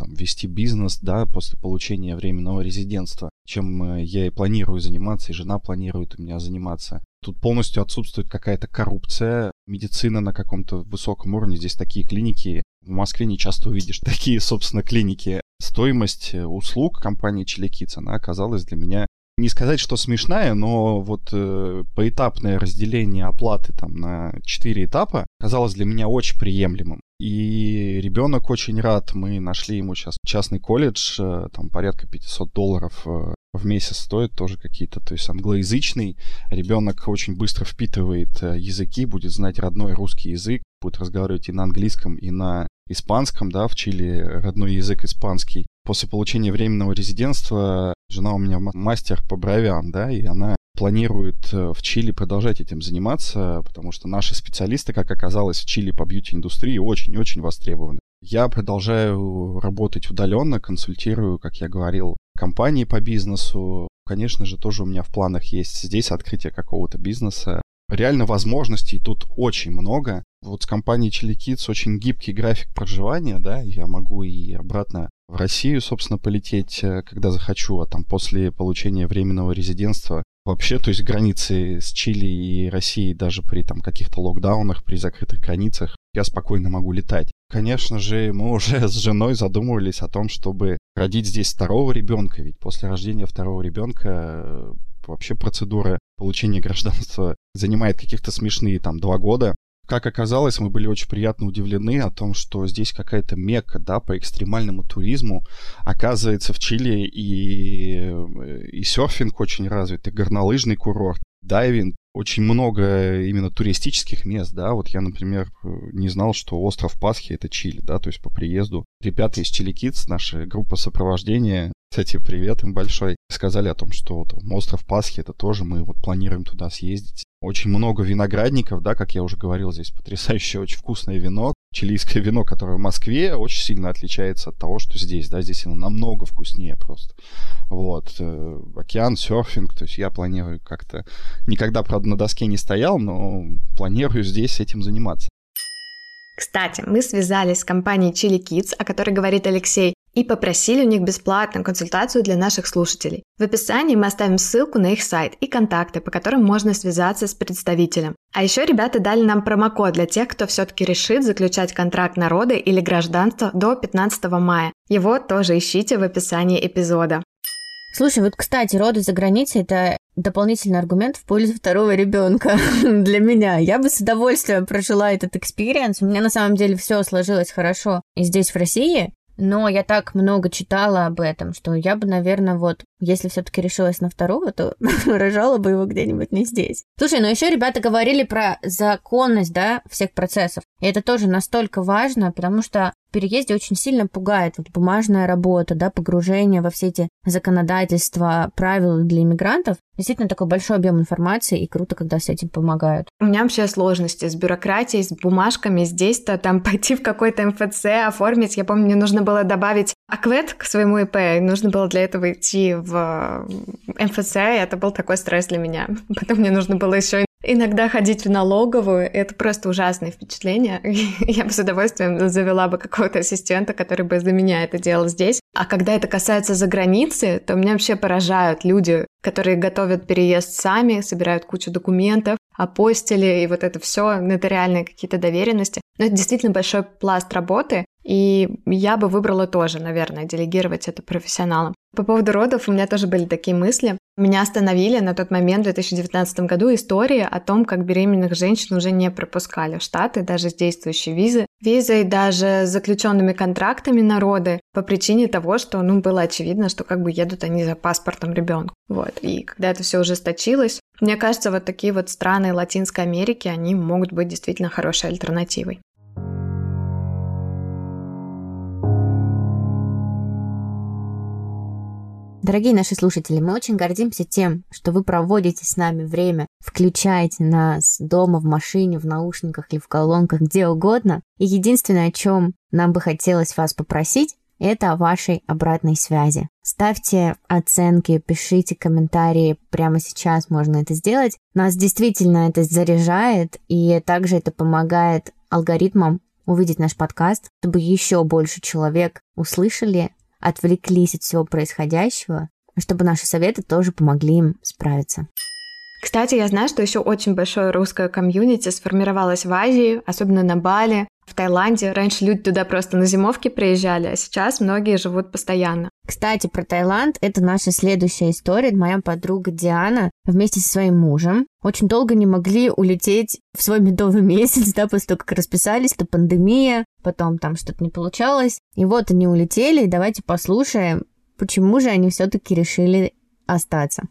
Speaker 6: там, вести бизнес, да, после получения временного резидентства, чем э, я и планирую заниматься, и жена планирует у меня заниматься. Тут полностью отсутствует какая-то коррупция, медицина на каком-то высоком уровне. Здесь такие клиники, в Москве не часто увидишь такие, собственно, клиники. Стоимость э, услуг компании Kids, она оказалась для меня не сказать, что смешная, но вот э, поэтапное разделение оплаты там на 4 этапа казалось для меня очень приемлемым. И ребенок очень рад. Мы нашли ему сейчас частный колледж, э, там порядка 500 долларов э, в месяц стоит тоже какие-то, то есть англоязычный. Ребенок очень быстро впитывает э, языки, будет знать родной русский язык, будет разговаривать и на английском, и на испанском, да, в Чили родной язык испанский. После получения временного резидентства жена у меня мастер по бровям, да, и она планирует э, в Чили продолжать этим заниматься, потому что наши специалисты, как оказалось, в Чили по бьюти-индустрии очень-очень востребованы. Я продолжаю работать удаленно, консультирую, как я говорил, компании по бизнесу. Конечно же, тоже у меня в планах есть здесь открытие какого-то бизнеса. Реально возможностей тут очень много. Вот с компанией Chili Kids очень гибкий график проживания, да, я могу и обратно в Россию, собственно, полететь, э, когда захочу, а там после получения временного резидентства вообще, то есть границы с Чили и Россией даже при там каких-то локдаунах, при закрытых границах, я спокойно могу летать. Конечно же, мы уже с женой задумывались о том, чтобы родить здесь второго ребенка, ведь после рождения второго ребенка э, вообще процедура получения гражданства занимает каких-то смешные там два года. Как оказалось, мы были очень приятно удивлены о том, что здесь какая-то мекка, да, по экстремальному туризму. Оказывается, в Чили и, э, и серфинг очень развит, и горнолыжный курорт, дайвинг, очень много именно туристических мест, да, вот я, например, не знал, что остров Пасхи это Чили, да, то есть по приезду ребята из Чили Kids, наша группа сопровождения, кстати, привет им большой, сказали о том, что вот, остров Пасхи это тоже мы вот планируем туда съездить. Очень много виноградников, да, как я уже говорил, здесь потрясающее, очень вкусное вино. Чилийское вино, которое в Москве, очень сильно отличается от того, что здесь, да, здесь оно намного вкуснее просто. Вот. Э, океан, серфинг, то есть я планирую как-то... Никогда, правда, на доске не стоял, но планирую здесь этим заниматься.
Speaker 2: Кстати, мы связались с компанией Chili Kids, о которой говорит Алексей, и попросили у них бесплатную консультацию для наших слушателей. В описании мы оставим ссылку на их сайт и контакты, по которым можно связаться с представителем. А еще ребята дали нам промокод для тех, кто все-таки решит заключать контракт на роды или гражданство до 15 мая. Его тоже ищите в описании эпизода.
Speaker 3: Слушай, вот, кстати, роды за границей – это дополнительный аргумент в пользу второго ребенка для меня. Я бы с удовольствием прожила этот experience. У меня на самом деле все сложилось хорошо и здесь, в России но я так много читала об этом, что я бы, наверное, вот, если все-таки решилась на второго, то рожала бы его где-нибудь не здесь. Слушай, но еще ребята говорили про законность, да, всех процессов. И это тоже настолько важно, потому что в переезде очень сильно пугает вот бумажная работа, да, погружение во все эти законодательства, правила для иммигрантов. Действительно такой большой объем информации, и круто, когда с этим помогают.
Speaker 2: У меня вообще сложности с бюрократией, с бумажками. Здесь-то там пойти в какой-то МФЦ, оформить. Я помню, мне нужно было добавить аквет к своему ИП. Нужно было для этого идти в МФЦ, и это был такой стресс для меня. Потом мне нужно было еще Иногда ходить в налоговую — это просто ужасное впечатление. Я бы с удовольствием завела бы какого-то ассистента, который бы за меня это делал здесь. А когда это касается за границы, то меня вообще поражают люди, которые готовят переезд сами, собирают кучу документов, апостили и вот это все, нотариальные какие-то доверенности. Но это действительно большой пласт работы, и я бы выбрала тоже, наверное, делегировать это профессионалам. По поводу родов у меня тоже были такие мысли. Меня остановили на тот момент, в 2019 году, истории о том, как беременных женщин уже не пропускали в Штаты, даже с действующей визы. Визой, даже с заключенными контрактами на роды, по причине того, что, ну, было очевидно, что как бы едут они за паспортом ребенка. Вот. И когда это все ужесточилось, мне кажется, вот такие вот страны Латинской Америки, они могут быть действительно хорошей альтернативой.
Speaker 3: Дорогие наши слушатели, мы очень гордимся тем, что вы проводите с нами время, включаете нас дома, в машине, в наушниках или в колонках, где угодно. И единственное, о чем нам бы хотелось вас попросить, это о вашей обратной связи. Ставьте оценки, пишите комментарии, прямо сейчас можно это сделать. Нас действительно это заряжает, и также это помогает алгоритмам увидеть наш подкаст, чтобы еще больше человек услышали отвлеклись от всего происходящего, чтобы наши советы тоже помогли им справиться.
Speaker 2: Кстати, я знаю, что еще очень большое русское комьюнити сформировалось в Азии, особенно на Бали, в Таиланде. Раньше люди туда просто на зимовке приезжали, а сейчас многие живут постоянно.
Speaker 3: Кстати, про Таиланд это наша следующая история. Моя подруга Диана вместе со своим мужем очень долго не могли улететь в свой медовый месяц, да, после того, как расписались, то пандемия, потом там что-то не получалось. И вот они улетели, и давайте послушаем, почему же они все-таки решили остаться.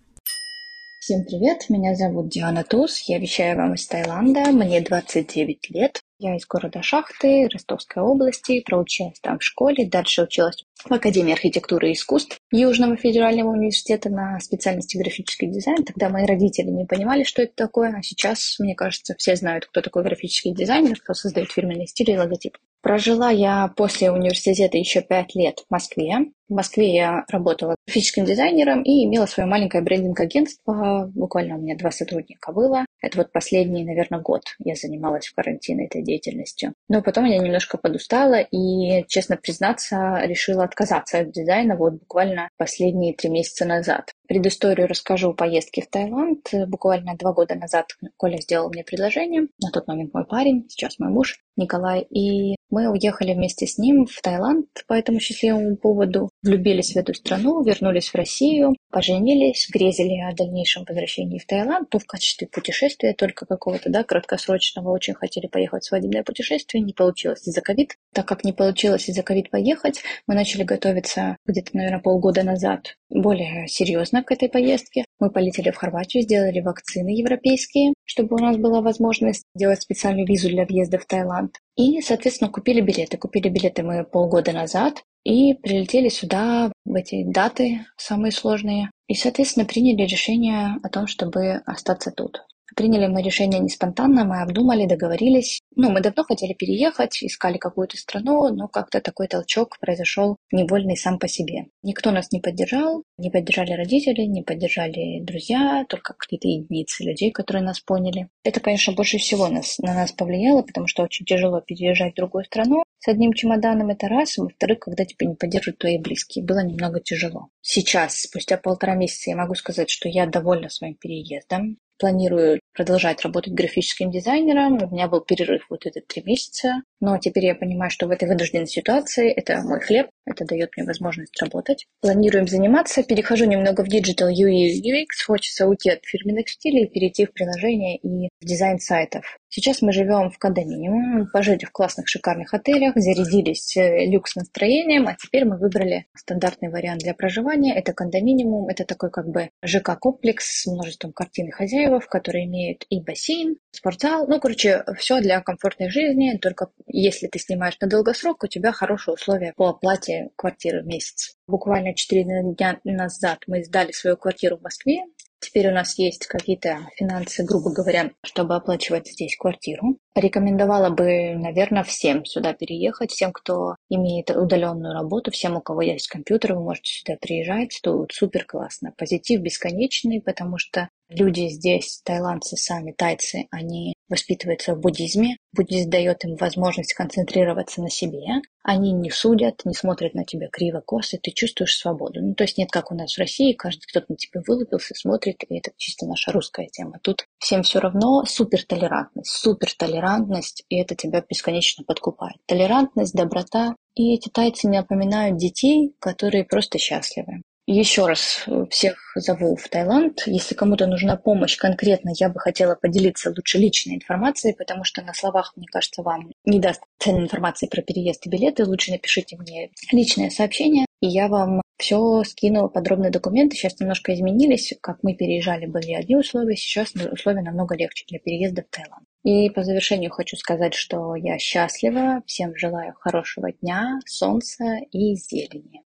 Speaker 7: Всем привет, меня зовут Диана Туз, я вещаю вам из Таиланда, мне 29 лет. Я из города Шахты, Ростовской области, проучилась там в школе, дальше училась в Академии архитектуры и искусств Южного федерального университета на специальности графический дизайн. Тогда мои родители не понимали, что это такое, а сейчас, мне кажется, все знают, кто такой графический дизайнер, кто создает фирменные стили и логотип. Прожила я после университета еще пять лет в Москве. В Москве я работала графическим дизайнером и имела свое маленькое брендинг-агентство. Буквально у меня два сотрудника было. Это вот последний, наверное, год я занималась в карантине этой деятельностью. Но потом я немножко подустала и, честно признаться, решила отказаться от дизайна вот буквально последние три месяца назад. Предысторию расскажу поездки в Таиланд. Буквально два года назад Коля сделал мне предложение. На тот момент мой парень, сейчас мой муж Николай. И мы уехали вместе с ним в Таиланд по этому счастливому поводу. Влюбились в эту страну, вернулись в Россию, поженились, грезили о дальнейшем возвращении в Таиланд, ну, в качестве путешествия только какого-то, да, краткосрочного. Очень хотели поехать в свадебное путешествие, не получилось из-за ковид. Так как не получилось из-за ковид поехать, мы начали готовиться где-то, наверное, полгода назад более серьезно к этой поездке. Мы полетели в Хорватию, сделали вакцины европейские, чтобы у нас была возможность сделать специальную визу для въезда в Таиланд. И, соответственно, купили билеты. Купили билеты мы полгода назад и прилетели сюда в эти даты самые сложные. И, соответственно, приняли решение о том, чтобы остаться тут. Приняли мы решение не спонтанно, мы обдумали, договорились. Ну, мы давно хотели переехать, искали какую-то страну, но как-то такой толчок произошел невольный сам по себе. Никто нас не поддержал, не поддержали родители, не поддержали друзья, только какие-то единицы людей, которые нас поняли. Это, конечно, больше всего нас, на нас повлияло, потому что очень тяжело переезжать в другую страну. С одним чемоданом это раз, и во-вторых, когда тебя не поддерживают твои близкие, было немного тяжело. Сейчас, спустя полтора месяца, я могу сказать, что я довольна своим переездом планирую продолжать работать графическим дизайнером. У меня был перерыв вот этот три месяца. Но теперь я понимаю, что в этой вынужденной ситуации это мой хлеб, это дает мне возможность работать. Планируем заниматься, перехожу немного в Digital UI UX, хочется уйти от фирменных стилей, перейти в приложение и в дизайн сайтов. Сейчас мы живем в кондоминиуме, пожили в классных шикарных отелях, зарядились э, люкс настроением, а теперь мы выбрали стандартный вариант для проживания. Это кондоминиум, это такой как бы ЖК-комплекс с множеством картин и хозяев, которые имеют и бассейн, спортзал, ну, короче, все для комфортной жизни, только если ты снимаешь на долгосрок, у тебя хорошие условия по оплате квартиры в месяц. Буквально 4 дня назад мы сдали свою квартиру в Москве. Теперь у нас есть какие-то финансы, грубо говоря, чтобы оплачивать здесь квартиру. Рекомендовала бы, наверное, всем сюда переехать, всем, кто имеет удаленную работу, всем, у кого есть компьютер, вы можете сюда приезжать, тут супер классно. Позитив бесконечный, потому что люди здесь, тайландцы сами, тайцы, они воспитываются в буддизме. Буддизм дает им возможность концентрироваться на себе. Они не судят, не смотрят на тебя криво, косо, ты чувствуешь свободу. Ну, то есть нет, как у нас в России, каждый кто-то на тебя вылупился, смотрит, и это чисто наша русская тема. Тут всем все равно супер толерантность, супер толерантность, и это тебя бесконечно подкупает. Толерантность, доброта, и эти тайцы напоминают детей, которые просто счастливы. Еще раз э, всех зову в Таиланд. Если кому-то нужна помощь конкретно, я бы хотела поделиться лучше личной информацией, потому что на словах, мне кажется, вам не даст ценной информации про переезд и билеты. Лучше напишите мне личное сообщение, и я вам все скину подробные документы. Сейчас немножко изменились. Как мы переезжали, были одни условия, сейчас условия намного легче для переезда в Таиланд. И по завершению хочу сказать, что я счастлива, всем желаю хорошего дня, солнца и зелени.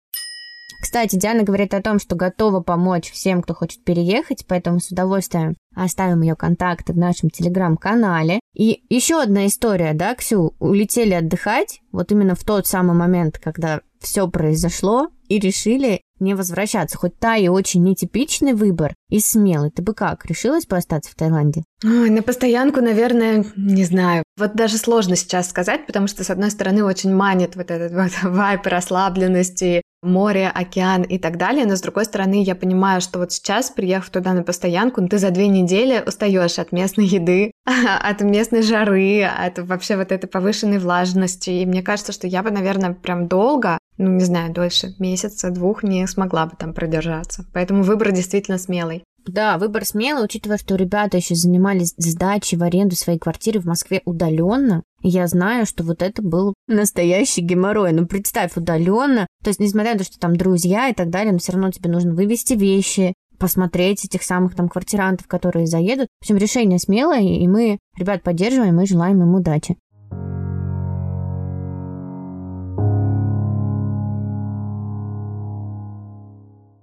Speaker 3: Кстати, Диана говорит о том, что готова помочь всем, кто хочет переехать, поэтому с удовольствием оставим ее контакты в нашем телеграм-канале. И еще одна история, да, Ксю, улетели отдыхать, вот именно в тот самый момент, когда все произошло, и решили не возвращаться. Хоть та и очень нетипичный выбор и смелый. Ты бы как, решилась бы остаться в Таиланде?
Speaker 2: Ой, на постоянку, наверное, не знаю. Вот даже сложно сейчас сказать, потому что, с одной стороны, очень манит вот этот вот вайп расслабленности, море, океан и так далее, но с другой стороны, я понимаю, что вот сейчас, приехав туда на постоянку, ну, ты за две недели устаешь от местной еды, от местной жары, от вообще вот этой повышенной влажности. И мне кажется, что я бы, наверное, прям долго, ну, не знаю, дольше, месяца, двух не смогла бы там продержаться. Поэтому выбор действительно смелый.
Speaker 3: Да, выбор смелый, учитывая, что ребята еще занимались сдачей в аренду своей квартиры в Москве удаленно. Я знаю, что вот это был настоящий геморрой. Ну, представь, удаленно. То есть, несмотря на то, что там друзья и так далее, но все равно тебе нужно вывести вещи, посмотреть этих самых там квартирантов, которые заедут. В общем, решение смелое, и мы ребят поддерживаем и желаем им удачи.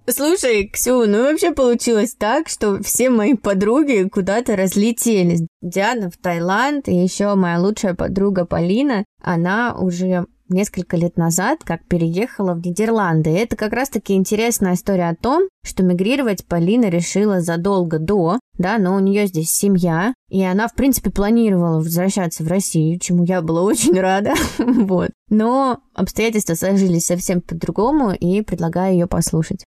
Speaker 3: Слушай, Ксю, ну вообще получилось так, что все мои подруги куда-то разлетелись. Диана в Таиланд, и еще моя лучшая подруга Полина, она уже несколько лет назад, как переехала в Нидерланды. И это как раз-таки интересная история о том, что мигрировать Полина решила задолго до, да, но у нее здесь семья, и она, в принципе, планировала возвращаться в Россию, чему я была очень рада, вот. Но обстоятельства сложились совсем по-другому, и предлагаю ее послушать.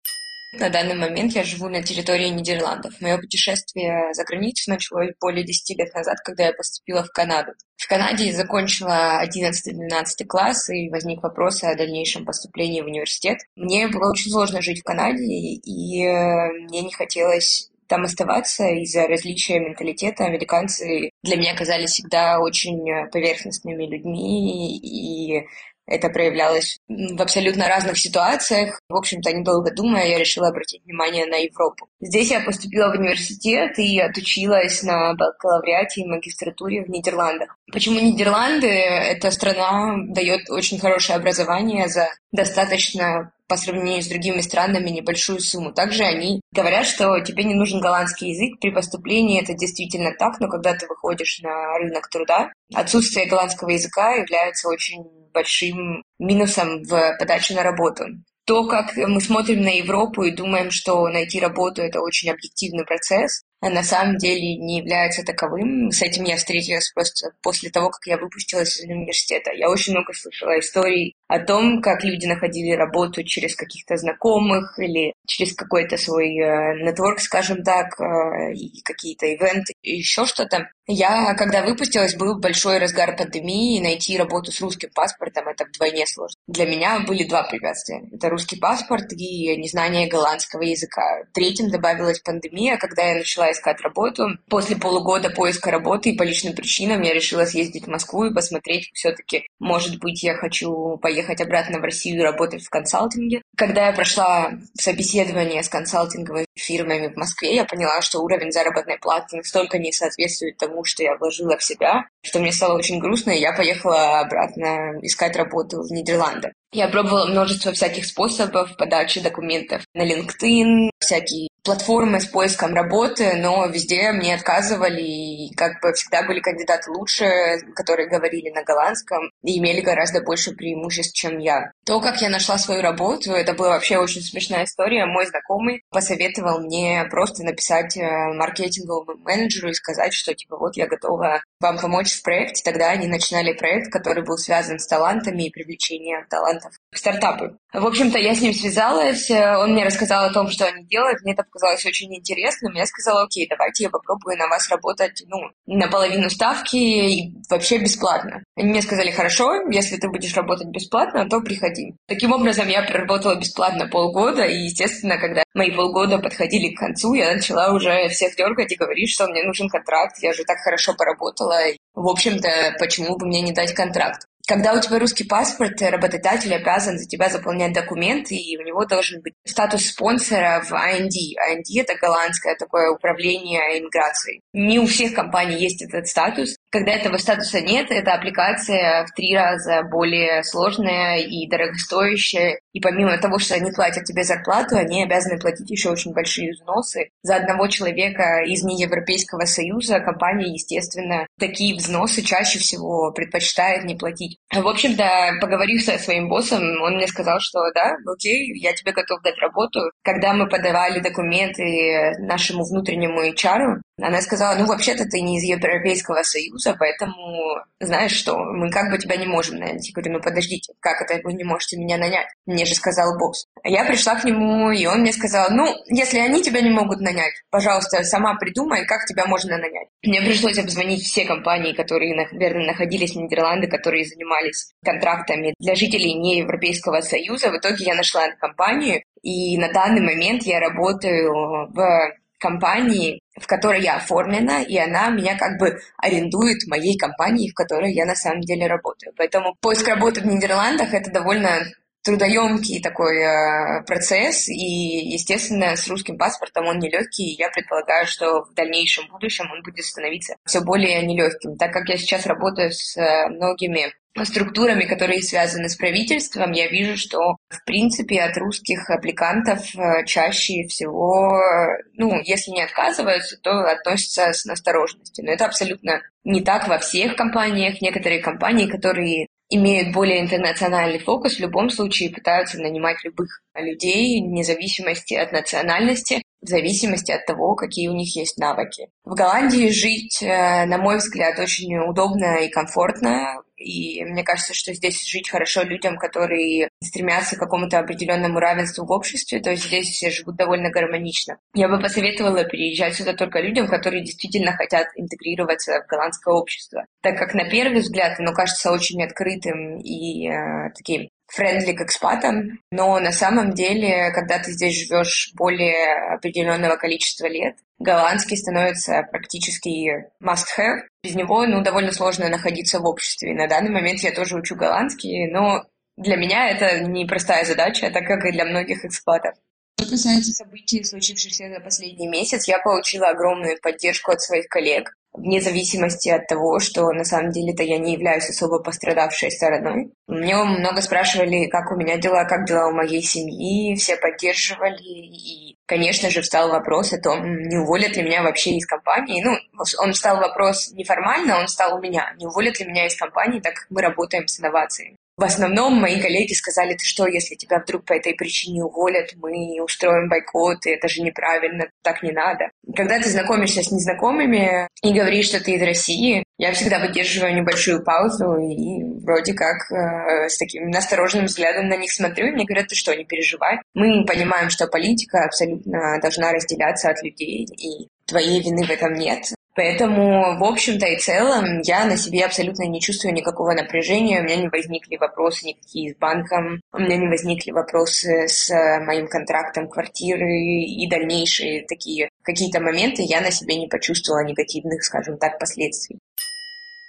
Speaker 8: На данный момент я живу на территории Нидерландов. Мое путешествие за границу началось более 10 лет назад, когда я поступила в Канаду. В Канаде я закончила 11-12 класс, и возник вопрос о дальнейшем поступлении в университет. Мне было очень сложно жить в Канаде, и э, мне не хотелось там оставаться из-за различия менталитета. Американцы для меня казались всегда очень поверхностными людьми, и это проявлялось в абсолютно разных ситуациях. В общем-то, недолго думая, я решила обратить внимание на Европу. Здесь я поступила в университет и отучилась на бакалавриате и магистратуре в Нидерландах. Почему Нидерланды? Эта страна дает очень хорошее образование за достаточно по сравнению с другими странами небольшую сумму. Также они говорят, что тебе не нужен голландский язык при поступлении. Это действительно так, но когда ты выходишь на рынок труда, отсутствие голландского языка является очень большим минусом в подаче на работу. То, как мы смотрим на Европу и думаем, что найти работу – это очень объективный процесс, на самом деле не является таковым. С этим я встретилась просто после того, как я выпустилась из университета. Я очень много слышала историй о том, как люди находили работу через каких-то знакомых или через какой-то свой нетворк, скажем так, э, и какие-то ивенты, и еще что-то. Я, когда выпустилась, был большой разгар пандемии, и найти работу с русским паспортом это вдвойне сложно. Для меня были два препятствия. Это русский паспорт и незнание голландского языка. Третьим добавилась пандемия, когда я начала искать работу. После полугода поиска работы и по личным причинам я решила съездить в Москву и посмотреть, все-таки, может быть, я хочу поехать обратно в Россию и работать в консалтинге. Когда я прошла собеседование с консалтинговыми фирмами в Москве, я поняла, что уровень заработной платы настолько не соответствует тому, что я вложила в себя, что мне стало очень грустно, и я поехала обратно искать работу в Нидерландах. Я пробовала множество всяких способов подачи документов на LinkedIn, всякие платформы с поиском работы, но везде мне отказывали, и как бы всегда были кандидаты лучше, которые говорили на голландском и имели гораздо больше преимуществ, чем я. То, как я нашла свою работу, это была вообще очень смешная история. Мой знакомый посоветовал мне просто написать э, маркетинговому менеджеру и сказать, что типа вот я готова вам помочь в проекте. Тогда они начинали проект, который был связан с талантами и привлечением талантов в стартапы. В общем-то, я с ним связалась, он мне рассказал о том, что они делают, мне это показалось очень интересным. Я сказала, окей, давайте я попробую на вас работать, ну, наполовину ставки и вообще бесплатно. Они мне сказали, хорошо, если ты будешь работать бесплатно, то приходи. Таким образом, я проработала бесплатно полгода, и, естественно, когда мои полгода подходили к концу, я начала уже всех дергать и говорить, что мне нужен контракт, я же так хорошо поработала. В общем-то, почему бы мне не дать контракт? Когда у тебя русский паспорт, работодатель обязан за тебя заполнять документы, и у него должен быть статус спонсора в IND. IND — это голландское такое управление иммиграцией. Не у всех компаний есть этот статус. Когда этого статуса нет, эта аппликация в три раза более сложная и дорогостоящая. И помимо того, что они платят тебе зарплату, они обязаны платить еще очень большие взносы. За одного человека из неевропейского союза компания, естественно, такие взносы чаще всего предпочитает не платить. В общем-то, поговорив со своим боссом, он мне сказал, что да, окей, я тебе готов дать работу. Когда мы подавали документы нашему внутреннему HR, Она сказала, ну, вообще-то ты не из Европейского Союза, поэтому знаешь что, мы как бы тебя не можем нанять. Я говорю, ну, подождите, как это вы не можете меня нанять? Мне же сказал босс. Я пришла к нему, и он мне сказал, ну, если они тебя не могут нанять, пожалуйста, сама придумай, как тебя можно нанять. Мне пришлось обзвонить все компании, которые, наверное, находились в Нидерланды, которые занимались контрактами для жителей не Европейского Союза. В итоге я нашла компанию, и на данный момент я работаю в компании, в которой я оформлена, и она меня как бы арендует моей компании, в которой я на самом деле работаю. Поэтому поиск работы в Нидерландах — это довольно трудоемкий такой э, процесс, и, естественно, с русским паспортом он нелегкий, и я предполагаю, что в дальнейшем будущем он будет становиться все более нелегким. Так как я сейчас работаю с э, многими структурами, которые связаны с правительством, я вижу, что, в принципе, от русских аппликантов э, чаще всего, ну, если не отказываются, то относятся с настороженностью. Но это абсолютно не так во всех компаниях. Некоторые компании, которые имеют более интернациональный фокус, в любом случае пытаются нанимать любых людей, вне зависимости от национальности, в зависимости от того, какие у них есть навыки. В Голландии жить, э, на мой взгляд, очень удобно и комфортно. И мне кажется, что здесь жить хорошо людям, которые стремятся к какому-то определенному равенству в обществе, то есть здесь все живут довольно гармонично. Я бы посоветовала переезжать сюда только людям, которые действительно хотят интегрироваться в голландское общество, так как на первый взгляд оно кажется очень открытым и э, таким френдли к экспатам, но на самом деле, когда ты здесь живешь более определенного количества лет, голландский становится практически must-have. Без него, ну, довольно сложно находиться в обществе. На данный момент я тоже учу голландский, но для меня это непростая задача, так как и для многих экспатов. Касается событий, случившихся за последний месяц, я получила огромную поддержку от своих коллег вне зависимости от того, что на самом деле-то я не являюсь особо пострадавшей стороной. Мне много спрашивали, как у меня дела, как дела у моей семьи, все поддерживали, и, конечно же, встал вопрос о том, не уволят ли меня вообще из компании. Ну, он встал вопрос неформально, он стал у меня, не уволят ли меня из компании, так как мы работаем с инновациями. В основном мои коллеги сказали, ты что, если тебя вдруг по этой причине уволят, мы устроим бойкот, и это же неправильно, так не надо. Когда ты знакомишься с незнакомыми и говоришь, что ты из России, я всегда выдерживаю небольшую паузу и вроде как э, с таким настороженным взглядом на них смотрю, и мне говорят, ты что, не переживай. Мы понимаем, что политика абсолютно должна разделяться от людей, и твоей вины в этом нет. Поэтому, в общем-то и целом, я на себе абсолютно не чувствую никакого напряжения. У меня не возникли вопросы никакие с банком, у меня не возникли вопросы с моим контрактом квартиры и дальнейшие такие какие-то моменты. Я на себе не почувствовала негативных, скажем так, последствий.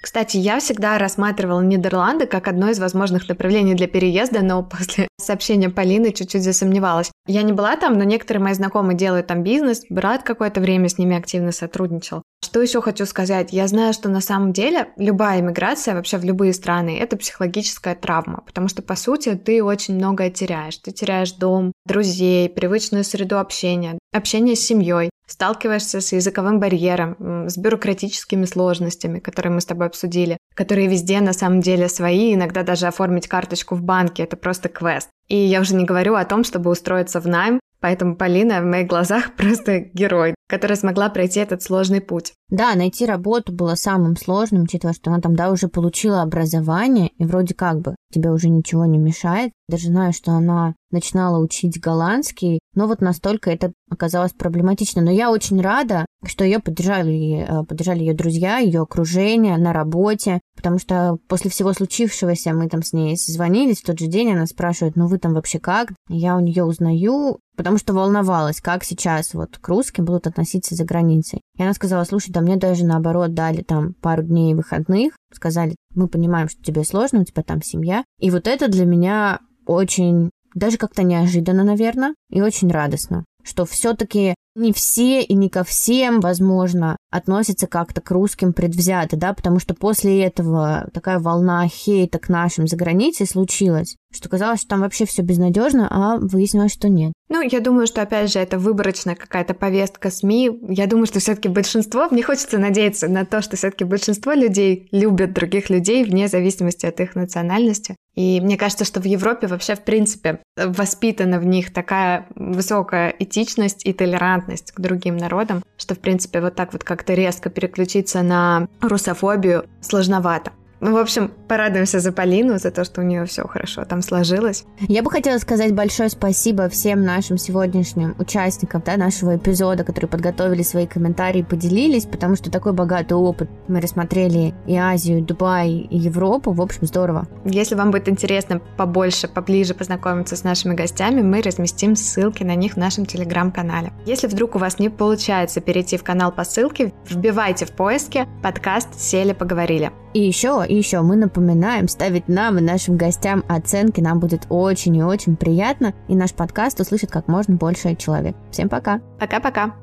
Speaker 2: Кстати, я всегда рассматривала Нидерланды как одно из возможных направлений для переезда, но после сообщения Полины чуть-чуть засомневалась. Я не была там, но некоторые мои знакомые делают там бизнес, брат какое-то время с ними активно сотрудничал. Что еще хочу сказать? Я знаю, что на самом деле любая иммиграция вообще в любые страны – это психологическая травма, потому что, по сути, ты очень многое теряешь. Ты теряешь дом, друзей, привычную среду общения, общение с семьей, сталкиваешься с языковым барьером, с бюрократическими сложностями, которые мы с тобой обсудили, которые везде на самом деле свои, иногда даже оформить карточку в банке – это просто квест. И я уже не говорю о том, чтобы устроиться в найм, поэтому Полина в моих глазах просто герой, которая смогла пройти этот сложный путь.
Speaker 3: Да, найти работу было самым сложным, учитывая, что она там, да, уже получила образование, и вроде как бы тебе уже ничего не мешает. Даже знаю, что она начинала учить голландский, но вот настолько это оказалось проблематично. Но я очень рада, что ее поддержали, э, поддержали ее друзья, ее окружение на работе, потому что после всего случившегося мы там с ней звонились в тот же день, она спрашивает, ну вы там вообще как? Я у нее узнаю, потому что волновалась, как сейчас вот к русским будут относиться за границей. И она сказала, слушай, да мне даже наоборот дали там пару дней выходных, сказали, мы понимаем, что тебе сложно, у тебя там семья. И вот это для меня очень, даже как-то неожиданно, наверное, и очень радостно, что все-таки не все и не ко всем, возможно, относятся как-то к русским предвзято, да, потому что после этого такая волна хейта к нашим за границей случилась, что казалось, что там вообще все безнадежно, а выяснилось, что нет.
Speaker 2: Ну, я думаю, что, опять же, это выборочная какая-то повестка СМИ. Я думаю, что все таки большинство, мне хочется надеяться на то, что все таки большинство людей любят других людей вне зависимости от их национальности. И мне кажется, что в Европе вообще, в принципе, воспитана в них такая высокая этичность и толерантность к другим народам, что, в принципе, вот так вот как-то резко переключиться на русофобию сложновато. Ну, в общем, порадуемся за Полину, за то, что у нее все хорошо там сложилось.
Speaker 3: Я бы хотела сказать большое спасибо всем нашим сегодняшним участникам да, нашего эпизода, которые подготовили свои комментарии, поделились, потому что такой богатый опыт. Мы рассмотрели и Азию, и Дубай, и Европу. В общем, здорово.
Speaker 2: Если вам будет интересно побольше, поближе познакомиться с нашими гостями, мы разместим ссылки на них в нашем телеграм-канале. Если вдруг у вас не получается перейти в канал по ссылке, вбивайте в поиске подкаст «Сели, поговорили».
Speaker 3: И еще, и еще мы напоминаем ставить нам и нашим гостям оценки. Нам будет очень и очень приятно. И наш подкаст услышит как можно больше человек. Всем пока.
Speaker 2: Пока-пока.